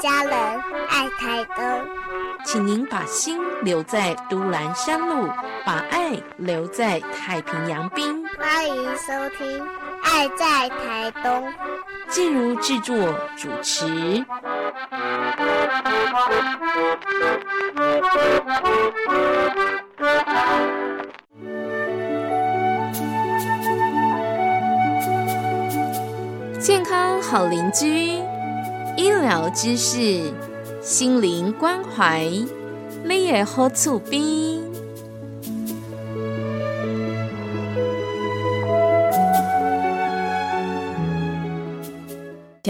家人，爱台东。请您把心留在都兰山路，把爱留在太平洋滨。欢迎收听《爱在台东》。静茹制作主持。健康好邻居，医疗知识，心灵关怀，你也好厝边。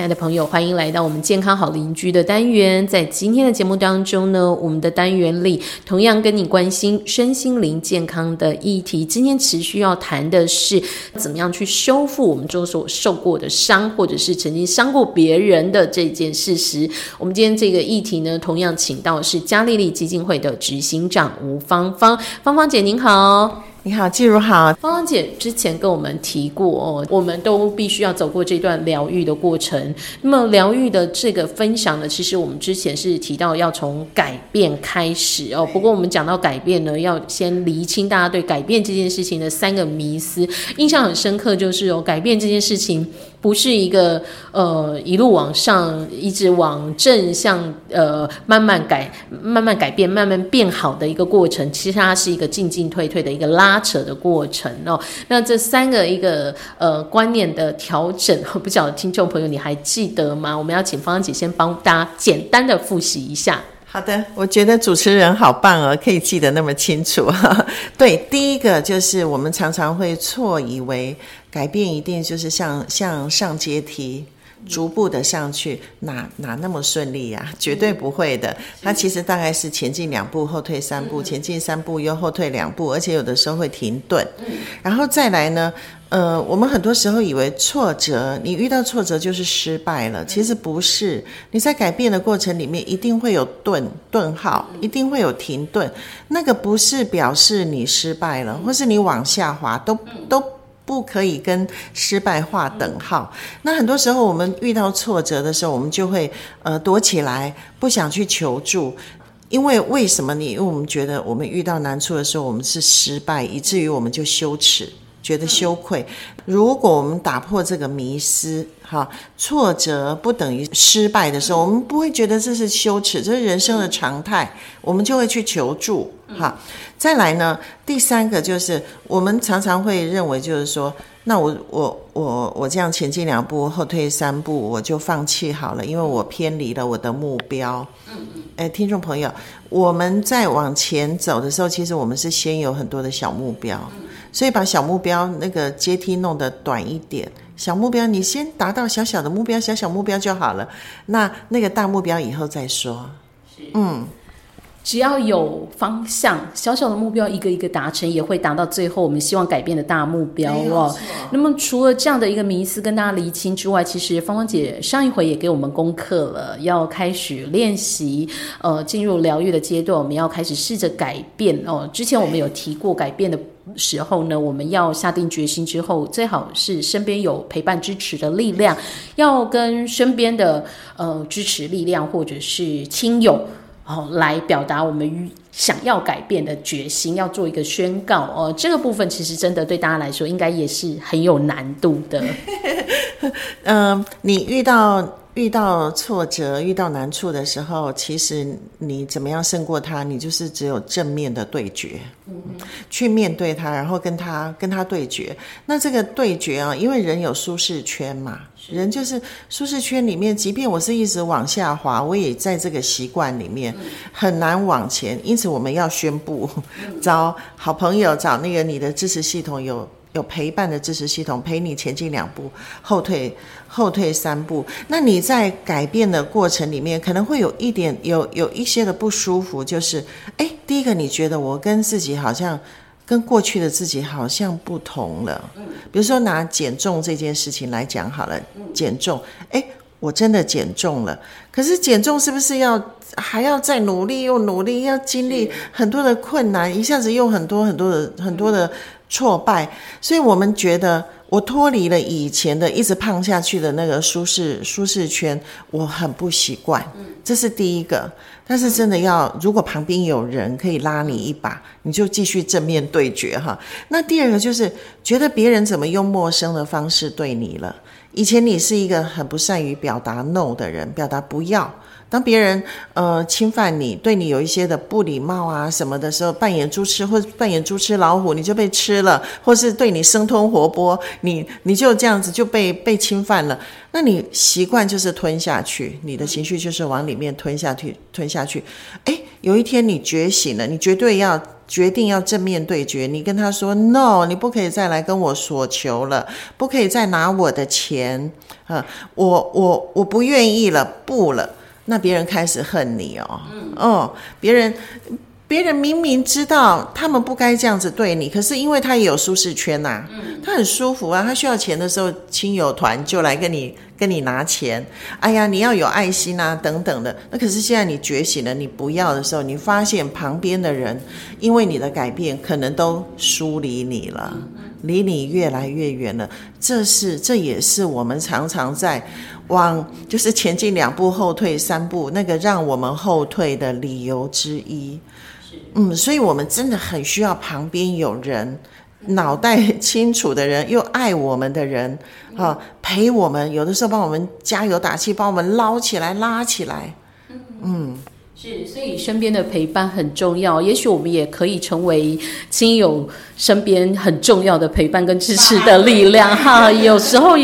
亲爱的朋友，欢迎来到我们健康好邻居的单元。在今天的节目当中呢，我们的单元里同样跟你关心身心灵健康的议题。今天持续要谈的是怎么样去修复我们周所受过的伤，或者是曾经伤过别人的这件事实。我们今天这个议题呢，同样请到是嘉丽丽基金会的执行长吴芳芳，芳芳姐您好。你好，季如好。芳芳姐之前跟我们提过哦，我们都必须要走过这段疗愈的过程。那么疗愈的这个分享呢，其实我们之前是提到要从改变开始哦。不过我们讲到改变呢，要先厘清大家对改变这件事情的三个迷思。印象很深刻就是哦，改变这件事情不是一个呃一路往上，一直往正向呃慢慢改、慢慢改变、慢慢变好的一个过程。其实它是一个进进退退的一个拉。扯的过程哦，那这三个一个呃观念的调整，我 不晓得听众朋友你还记得吗？我们要请芳芳姐先帮大家简单的复习一下。好的，我觉得主持人好棒哦，可以记得那么清楚。对，第一个就是我们常常会错以为改变一定就是像像上阶梯。逐步的上去，哪哪那么顺利呀？绝对不会的。它其实大概是前进两步，后退三步，前进三步又后退两步，而且有的时候会停顿。然后再来呢？呃，我们很多时候以为挫折，你遇到挫折就是失败了，其实不是。你在改变的过程里面，一定会有顿顿号，一定会有停顿。那个不是表示你失败了，或是你往下滑，都都。不可以跟失败划等号。那很多时候，我们遇到挫折的时候，我们就会呃躲起来，不想去求助。因为为什么你？因为我们觉得我们遇到难处的时候，我们是失败，以至于我们就羞耻。觉得羞愧。如果我们打破这个迷思，哈，挫折不等于失败的时候，我们不会觉得这是羞耻，这是人生的常态，我们就会去求助，哈。再来呢，第三个就是我们常常会认为，就是说，那我我我我这样前进两步，后退三步，我就放弃好了，因为我偏离了我的目标。嗯嗯。哎，听众朋友，我们在往前走的时候，其实我们是先有很多的小目标。所以把小目标那个阶梯弄得短一点，小目标你先达到小小的目标，小小目标就好了。那那个大目标以后再说。嗯。只要有方向，小小的目标一个一个达成，也会达到最后我们希望改变的大目标哦。那么除了这样的一个迷思跟大家厘清之外，其实芳芳姐上一回也给我们功课了，要开始练习，呃，进入疗愈的阶段，我们要开始试着改变哦。之前我们有提过，改变的时候呢，我们要下定决心之后，最好是身边有陪伴支持的力量，要跟身边的呃支持力量或者是亲友。哦，来表达我们想要改变的决心，要做一个宣告哦。这个部分其实真的对大家来说，应该也是很有难度的。嗯，你遇到。遇到挫折、遇到难处的时候，其实你怎么样胜过他？你就是只有正面的对决，去面对他，然后跟他跟他对决。那这个对决啊，因为人有舒适圈嘛，人就是舒适圈里面，即便我是一直往下滑，我也在这个习惯里面很难往前。因此，我们要宣布，找好朋友，找那个你的支持系统有。有陪伴的支持系统陪你前进两步，后退后退三步。那你在改变的过程里面，可能会有一点有有一些的不舒服，就是哎，第一个你觉得我跟自己好像跟过去的自己好像不同了。比如说拿减重这件事情来讲好了，减重，哎，我真的减重了。可是减重是不是要还要再努力又努力，要经历很多的困难，一下子又很多很多的很多的。挫败，所以我们觉得我脱离了以前的一直胖下去的那个舒适舒适圈，我很不习惯。这是第一个。但是真的要，如果旁边有人可以拉你一把，你就继续正面对决哈。那第二个就是觉得别人怎么用陌生的方式对你了。以前你是一个很不善于表达 no 的人，表达不要。当别人呃侵犯你，对你有一些的不礼貌啊什么的时候，扮演猪吃或扮演猪吃老虎，你就被吃了，或是对你生吞活剥，你你就这样子就被被侵犯了。那你习惯就是吞下去，你的情绪就是往里面吞下去，吞下去。哎，有一天你觉醒了，你绝对要决定要正面对决。你跟他说 “no”，你不可以再来跟我索求了，不可以再拿我的钱啊！我我我不愿意了，不了。那别人开始恨你哦，哦，别人，别人明明知道他们不该这样子对你，可是因为他也有舒适圈呐，他很舒服啊，他需要钱的时候，亲友团就来跟你跟你拿钱，哎呀，你要有爱心啊，等等的。那可是现在你觉醒了，你不要的时候，你发现旁边的人因为你的改变，可能都疏离你了，离你越来越远了。这是，这也是我们常常在。往就是前进两步，后退三步，那个让我们后退的理由之一。嗯，所以我们真的很需要旁边有人，脑袋清楚的人，又爱我们的人，啊，陪我们，有的时候帮我们加油打气，帮我们捞起来、拉起来。嗯。是，所以身边的陪伴很重要。也许我们也可以成为亲友身边很重要的陪伴跟支持的力量 哈。有时候，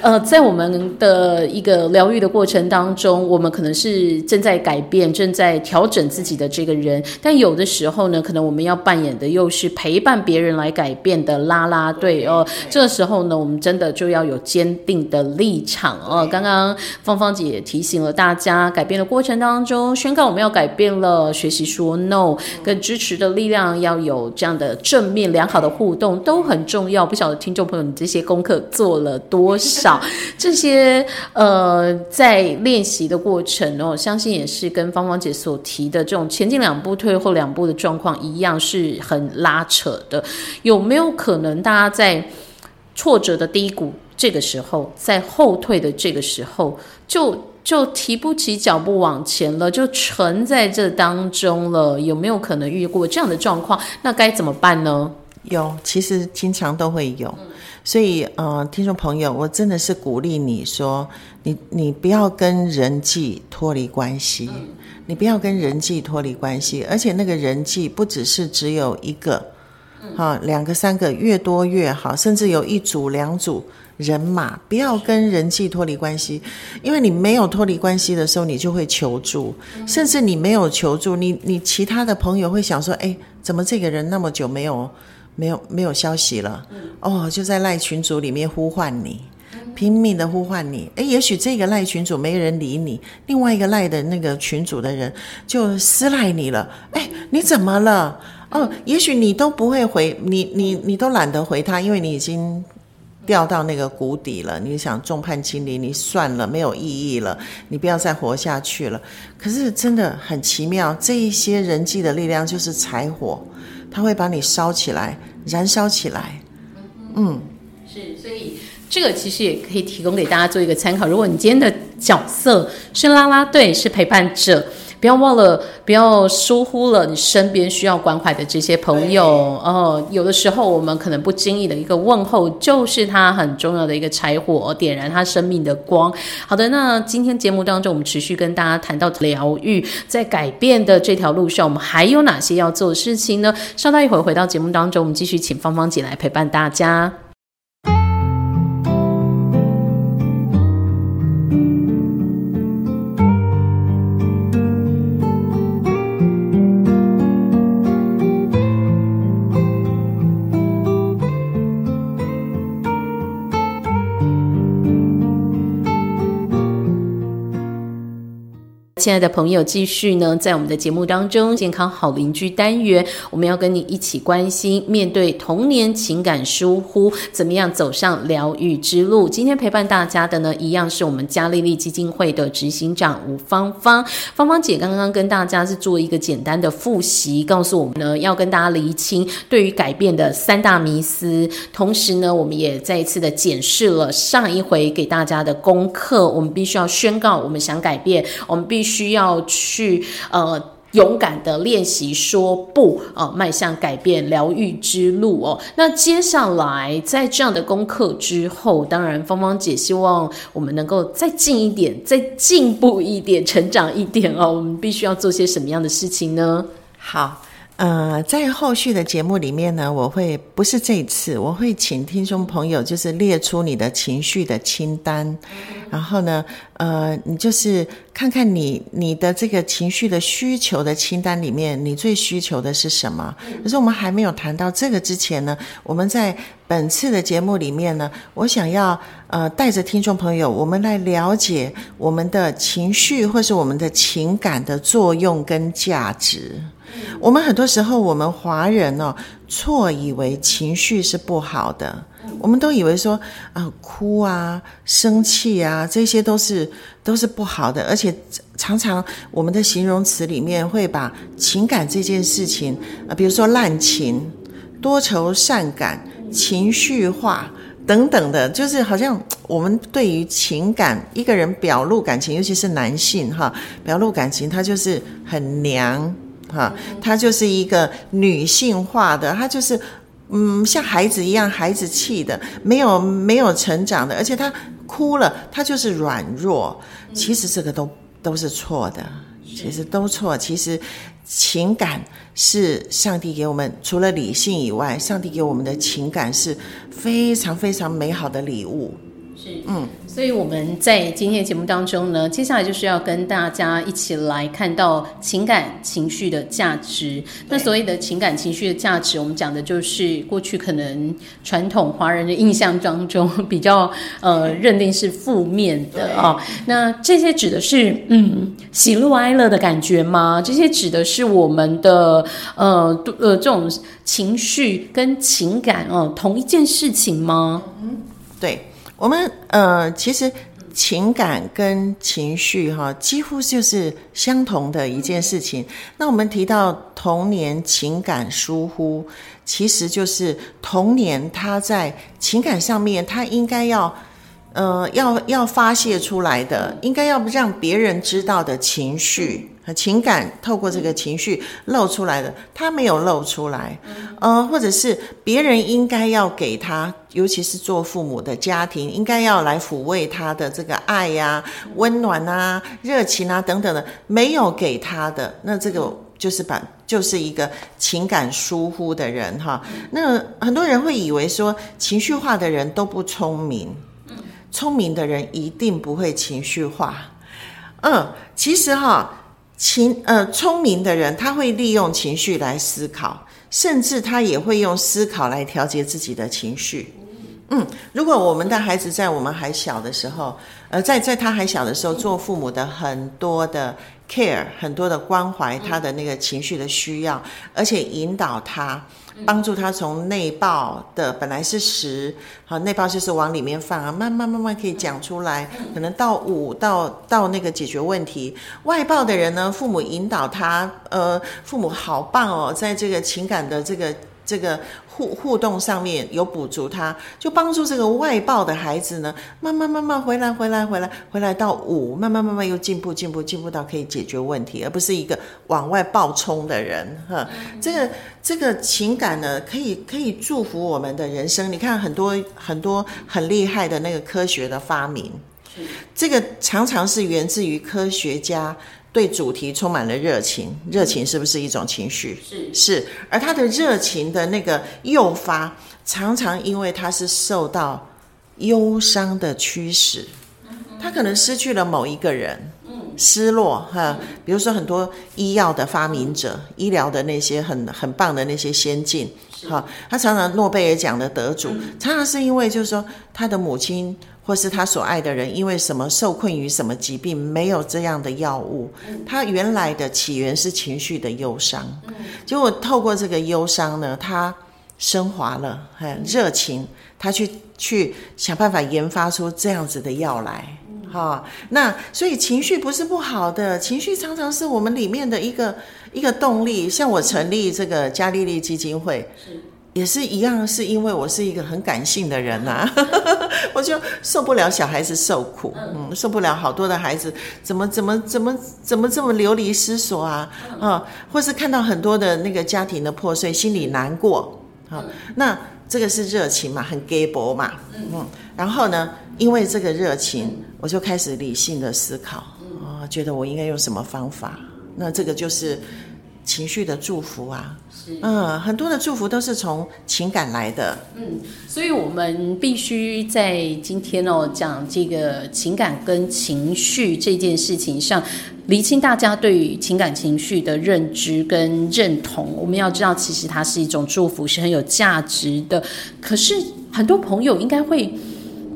呃，在我们的一个疗愈的过程当中，我们可能是正在改变、正在调整自己的这个人，但有的时候呢，可能我们要扮演的又是陪伴别人来改变的拉拉队哦。这时候呢，我们真的就要有坚定的立场哦。刚刚芳芳姐提醒了大家，改变的过程当中，宣告我们。要改变了，学习说 no，跟支持的力量要有这样的正面良好的互动都很重要。不晓得听众朋友，你这些功课做了多少？这些呃，在练习的过程哦，相信也是跟芳芳姐所提的这种前进两步、退后两步的状况一样，是很拉扯的。有没有可能大家在挫折的低谷这个时候，在后退的这个时候就？就提不起脚步往前了，就沉在这当中了。有没有可能遇过这样的状况？那该怎么办呢？有，其实经常都会有。所以，呃，听众朋友，我真的是鼓励你说，你你不要跟人际脱离关系，你不要跟人际脱离关系，而且那个人际不只是只有一个，哈，两个、三个，越多越好，甚至有一组、两组。人马不要跟人际脱离关系，因为你没有脱离关系的时候，你就会求助，甚至你没有求助，你你其他的朋友会想说，哎，怎么这个人那么久没有没有没有消息了？哦，就在赖群组里面呼唤你，拼命的呼唤你。哎，也许这个赖群组没人理你，另外一个赖的那个群组的人就私赖你了。哎，你怎么了？哦，也许你都不会回，你你你都懒得回他，因为你已经。掉到那个谷底了，你想众叛亲离，你算了，没有意义了，你不要再活下去了。可是真的很奇妙，这一些人际的力量就是柴火，它会把你烧起来，燃烧起来。嗯，是，所以这个其实也可以提供给大家做一个参考。如果你今天的角色是拉拉队，是陪伴者。不要忘了，不要疏忽了你身边需要关怀的这些朋友哦。有的时候，我们可能不经意的一个问候，就是他很重要的一个柴火，点燃他生命的光。好的，那今天节目当中，我们持续跟大家谈到疗愈，在改变的这条路上，我们还有哪些要做的事情呢？稍待一会儿回到节目当中，我们继续请芳芳姐来陪伴大家。亲爱的朋友，继续呢，在我们的节目当中，健康好邻居单元，我们要跟你一起关心，面对童年情感疏忽，怎么样走上疗愈之路？今天陪伴大家的呢，一样是我们嘉丽丽基金会的执行长吴芳芳。芳芳姐刚刚跟大家是做一个简单的复习，告诉我们呢，要跟大家厘清对于改变的三大迷思，同时呢，我们也再一次的检视了上一回给大家的功课，我们必须要宣告，我们想改变，我们必须。需要去呃勇敢的练习说不啊，迈向改变疗愈之路哦。那接下来在这样的功课之后，当然芳芳姐希望我们能够再近一点，再进步一点，成长一点哦。我们必须要做些什么样的事情呢？好。呃，在后续的节目里面呢，我会不是这一次，我会请听众朋友就是列出你的情绪的清单，然后呢，呃，你就是看看你你的这个情绪的需求的清单里面，你最需求的是什么？可是我们还没有谈到这个之前呢，我们在本次的节目里面呢，我想要呃带着听众朋友，我们来了解我们的情绪或是我们的情感的作用跟价值。我们很多时候，我们华人哦，错以为情绪是不好的，我们都以为说啊，哭啊、生气啊，这些都是都是不好的，而且常常我们的形容词里面会把情感这件事情啊，比如说滥情、多愁善感、情绪化等等的，就是好像我们对于情感，一个人表露感情，尤其是男性哈，表露感情，他就是很娘。哈，她就是一个女性化的，她就是，嗯，像孩子一样孩子气的，没有没有成长的，而且她哭了，她就是软弱。其实这个都都是错的，其实都错。其实情感是上帝给我们，除了理性以外，上帝给我们的情感是非常非常美好的礼物。是，嗯。所以我们在今天的节目当中呢，接下来就是要跟大家一起来看到情感情绪的价值。那所谓的情感情绪的价值，我们讲的就是过去可能传统华人的印象当中比较呃认定是负面的啊。那这些指的是嗯喜怒哀乐的感觉吗？这些指的是我们的呃呃这种情绪跟情感哦同一件事情吗？嗯，对。我们呃，其实情感跟情绪哈，几乎就是相同的一件事情。那我们提到童年情感疏忽，其实就是童年他在情感上面，他应该要呃要要发泄出来的，应该要让别人知道的情绪。情感透过这个情绪露出来的，他没有露出来，呃，或者是别人应该要给他，尤其是做父母的家庭，应该要来抚慰他的这个爱呀、温暖啊、热情啊等等的，没有给他的，那这个就是把就是一个情感疏忽的人哈。那很多人会以为说，情绪化的人都不聪明，聪明的人一定不会情绪化。嗯，其实哈。情呃，聪明的人他会利用情绪来思考，甚至他也会用思考来调节自己的情绪。嗯，如果我们的孩子在我们还小的时候，呃，在在他还小的时候，做父母的很多的 care，很多的关怀他的那个情绪的需要，而且引导他。帮助他从内爆的本来是十，好内爆就是往里面放啊，慢慢慢慢可以讲出来，可能到五到到那个解决问题。外爆的人呢，父母引导他，呃，父母好棒哦，在这个情感的这个这个。互互动上面有补足，他就帮助这个外爆的孩子呢，慢慢慢慢回来回来回来回来到五，慢慢慢慢又进步进步进步到可以解决问题，而不是一个往外爆冲的人哈。这个这个情感呢，可以可以祝福我们的人生。你看很多很多很厉害的那个科学的发明，这个常常是源自于科学家。对主题充满了热情，热情是不是一种情绪？是是，而他的热情的那个诱发，常常因为他是受到忧伤的驱使，他可能失去了某一个人，失落哈。比如说很多医药的发明者，医疗的那些很很棒的那些先进，哈，他常常诺贝尔奖的得主，常常是因为就是说他的母亲。或是他所爱的人因为什么受困于什么疾病，没有这样的药物，他原来的起源是情绪的忧伤，结果透过这个忧伤呢，他升华了，很热情，他去去想办法研发出这样子的药来。哈，那所以情绪不是不好的，情绪常常是我们里面的一个一个动力。像我成立这个嘉丽丽基金会，也是一样，是因为我是一个很感性的人呐，我就受不了小孩子受苦，嗯，受不了好多的孩子怎么怎么怎么怎么这么流离失所啊，啊，或是看到很多的那个家庭的破碎，心里难过，啊，那这个是热情嘛，很 gay 博嘛，嗯，然后呢？因为这个热情，我就开始理性的思考啊，觉得我应该用什么方法？那这个就是情绪的祝福啊。嗯，很多的祝福都是从情感来的。嗯，所以我们必须在今天哦讲这个情感跟情绪这件事情上，厘清大家对于情感情绪的认知跟认同。我们要知道，其实它是一种祝福，是很有价值的。可是很多朋友应该会。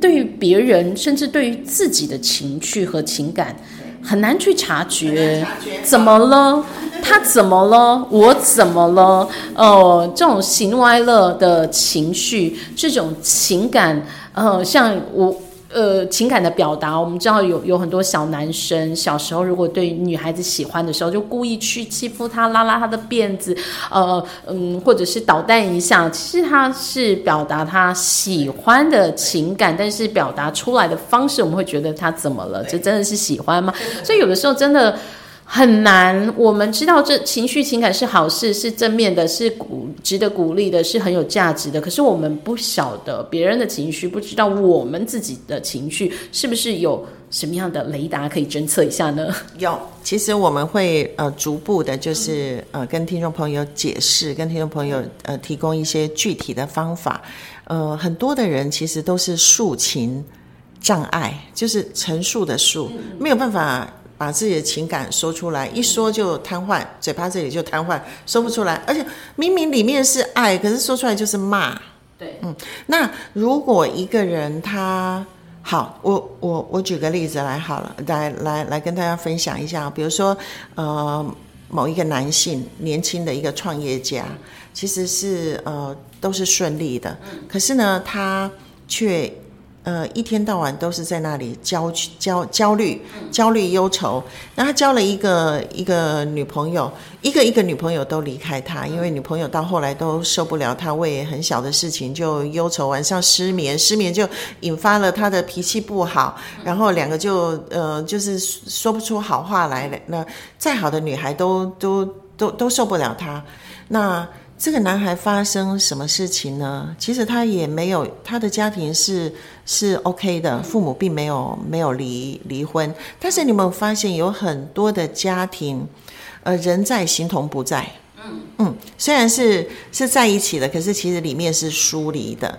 对于别人，甚至对于自己的情绪和情感，很难去察觉。怎么了？他怎么了？我怎么了？哦，这种喜怒哀乐的情绪，这种情感，呃，像我。呃，情感的表达，我们知道有有很多小男生小时候，如果对女孩子喜欢的时候，就故意去欺负她，拉拉她的辫子，呃，嗯，或者是捣蛋一下。其实他是表达他喜欢的情感，但是表达出来的方式，我们会觉得他怎么了？这真的是喜欢吗？所以有的时候真的。很难，我们知道这情绪情感是好事，是正面的，是鼓值得鼓励的，是很有价值的。可是我们不晓得别人的情绪，不知道我们自己的情绪是不是有什么样的雷达可以侦测一下呢？有，其实我们会呃逐步的，就是呃跟听众朋友解释，跟听众朋友呃提供一些具体的方法。呃，很多的人其实都是抒情障碍，就是陈述的述，没有办法。把自己的情感说出来，一说就瘫痪，嘴巴这里就瘫痪，说不出来。而且明明里面是爱，可是说出来就是骂。对，嗯。那如果一个人他好，我我我举个例子来好了，来来来跟大家分享一下。比如说，呃，某一个男性，年轻的一个创业家，其实是呃都是顺利的，可是呢，他却。呃，一天到晚都是在那里焦焦焦虑、焦虑、忧愁。那他交了一个一个女朋友，一个一个女朋友都离开他，因为女朋友到后来都受不了他为很小的事情就忧愁，晚上失眠，失眠就引发了他的脾气不好，然后两个就呃就是说不出好话来了。那再好的女孩都都都都受不了他。那这个男孩发生什么事情呢？其实他也没有，他的家庭是是 OK 的，父母并没有没有离离婚。但是你有没有发现有很多的家庭，呃，人在形同不在。嗯嗯，虽然是是在一起的，可是其实里面是疏离的。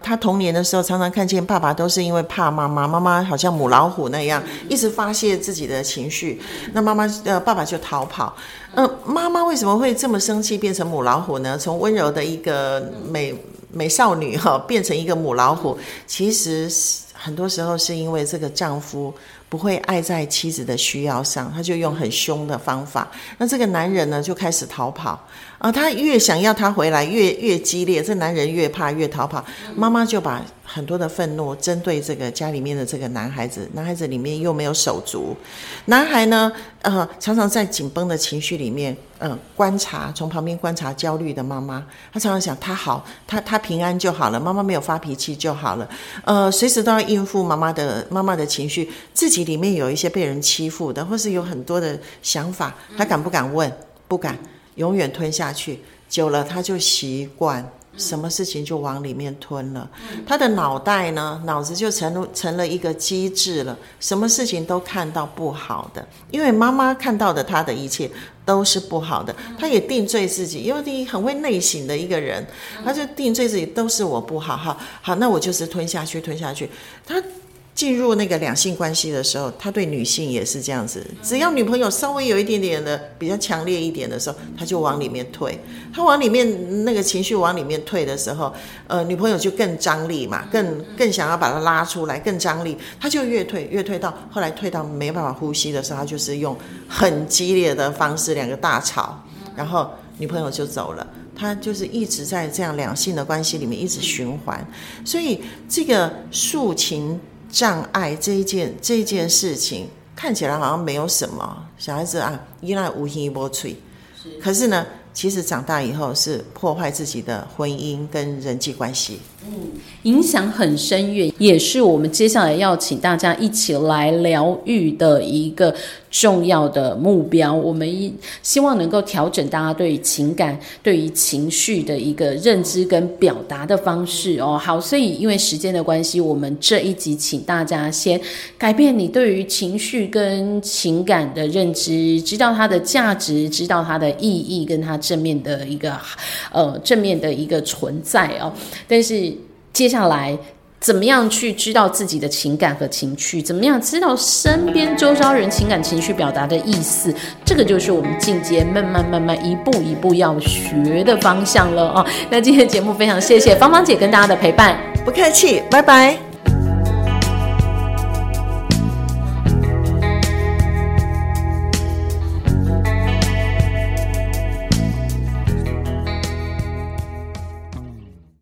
他童年的时候，常常看见爸爸都是因为怕妈妈，妈妈好像母老虎那样，一直发泄自己的情绪。那妈妈呃，爸爸就逃跑。呃，妈妈为什么会这么生气，变成母老虎呢？从温柔的一个美美少女哈，变成一个母老虎，其实很多时候是因为这个丈夫。不会爱在妻子的需要上，他就用很凶的方法。那这个男人呢，就开始逃跑啊！他越想要他回来，越越激烈，这男人越怕，越逃跑。妈妈就把很多的愤怒针对这个家里面的这个男孩子，男孩子里面又没有手足。男孩呢，呃，常常在紧绷的情绪里面，嗯，观察，从旁边观察焦虑的妈妈。他常常想，他好，他他平安就好了，妈妈没有发脾气就好了。呃，随时都要应付妈妈的妈妈的情绪，自己。里面有一些被人欺负的，或是有很多的想法，他敢不敢问？不敢，永远吞下去。久了，他就习惯，什么事情就往里面吞了。他的脑袋呢，脑子就成成了一个机制了，什么事情都看到不好的，因为妈妈看到的他的一切都是不好的，他也定罪自己，因为第一很会内省的一个人，他就定罪自己都是我不好，哈，好，那我就是吞下去，吞下去，他。进入那个两性关系的时候，他对女性也是这样子。只要女朋友稍微有一点点的比较强烈一点的时候，他就往里面退。他往里面那个情绪往里面退的时候，呃，女朋友就更张力嘛，更更想要把他拉出来，更张力，他就越退越退到后来退到没办法呼吸的时候，他就是用很激烈的方式，两个大吵，然后女朋友就走了。他就是一直在这样两性的关系里面一直循环，所以这个诉情。障碍这一件这一件事情看起来好像没有什么，小孩子啊依赖无心波吹，可是呢，其实长大以后是破坏自己的婚姻跟人际关系。嗯，影响很深远，也是我们接下来要请大家一起来疗愈的一个重要的目标。我们希望能够调整大家对于情感、对于情绪的一个认知跟表达的方式哦。好，所以因为时间的关系，我们这一集请大家先改变你对于情绪跟情感的认知，知道它的价值，知道它的意义，跟它正面的一个呃正面的一个存在哦。但是接下来，怎么样去知道自己的情感和情绪？怎么样知道身边周遭人情感情绪表达的意思？这个就是我们进阶慢慢慢慢一步一步要学的方向了哦！那今天的节目非常谢谢芳芳姐跟大家的陪伴，不客气，拜拜。